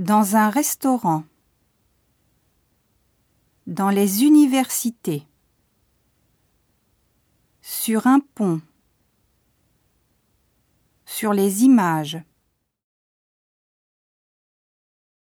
Dans un restaurant. Dans les universités. Sur un pont. Sur les images.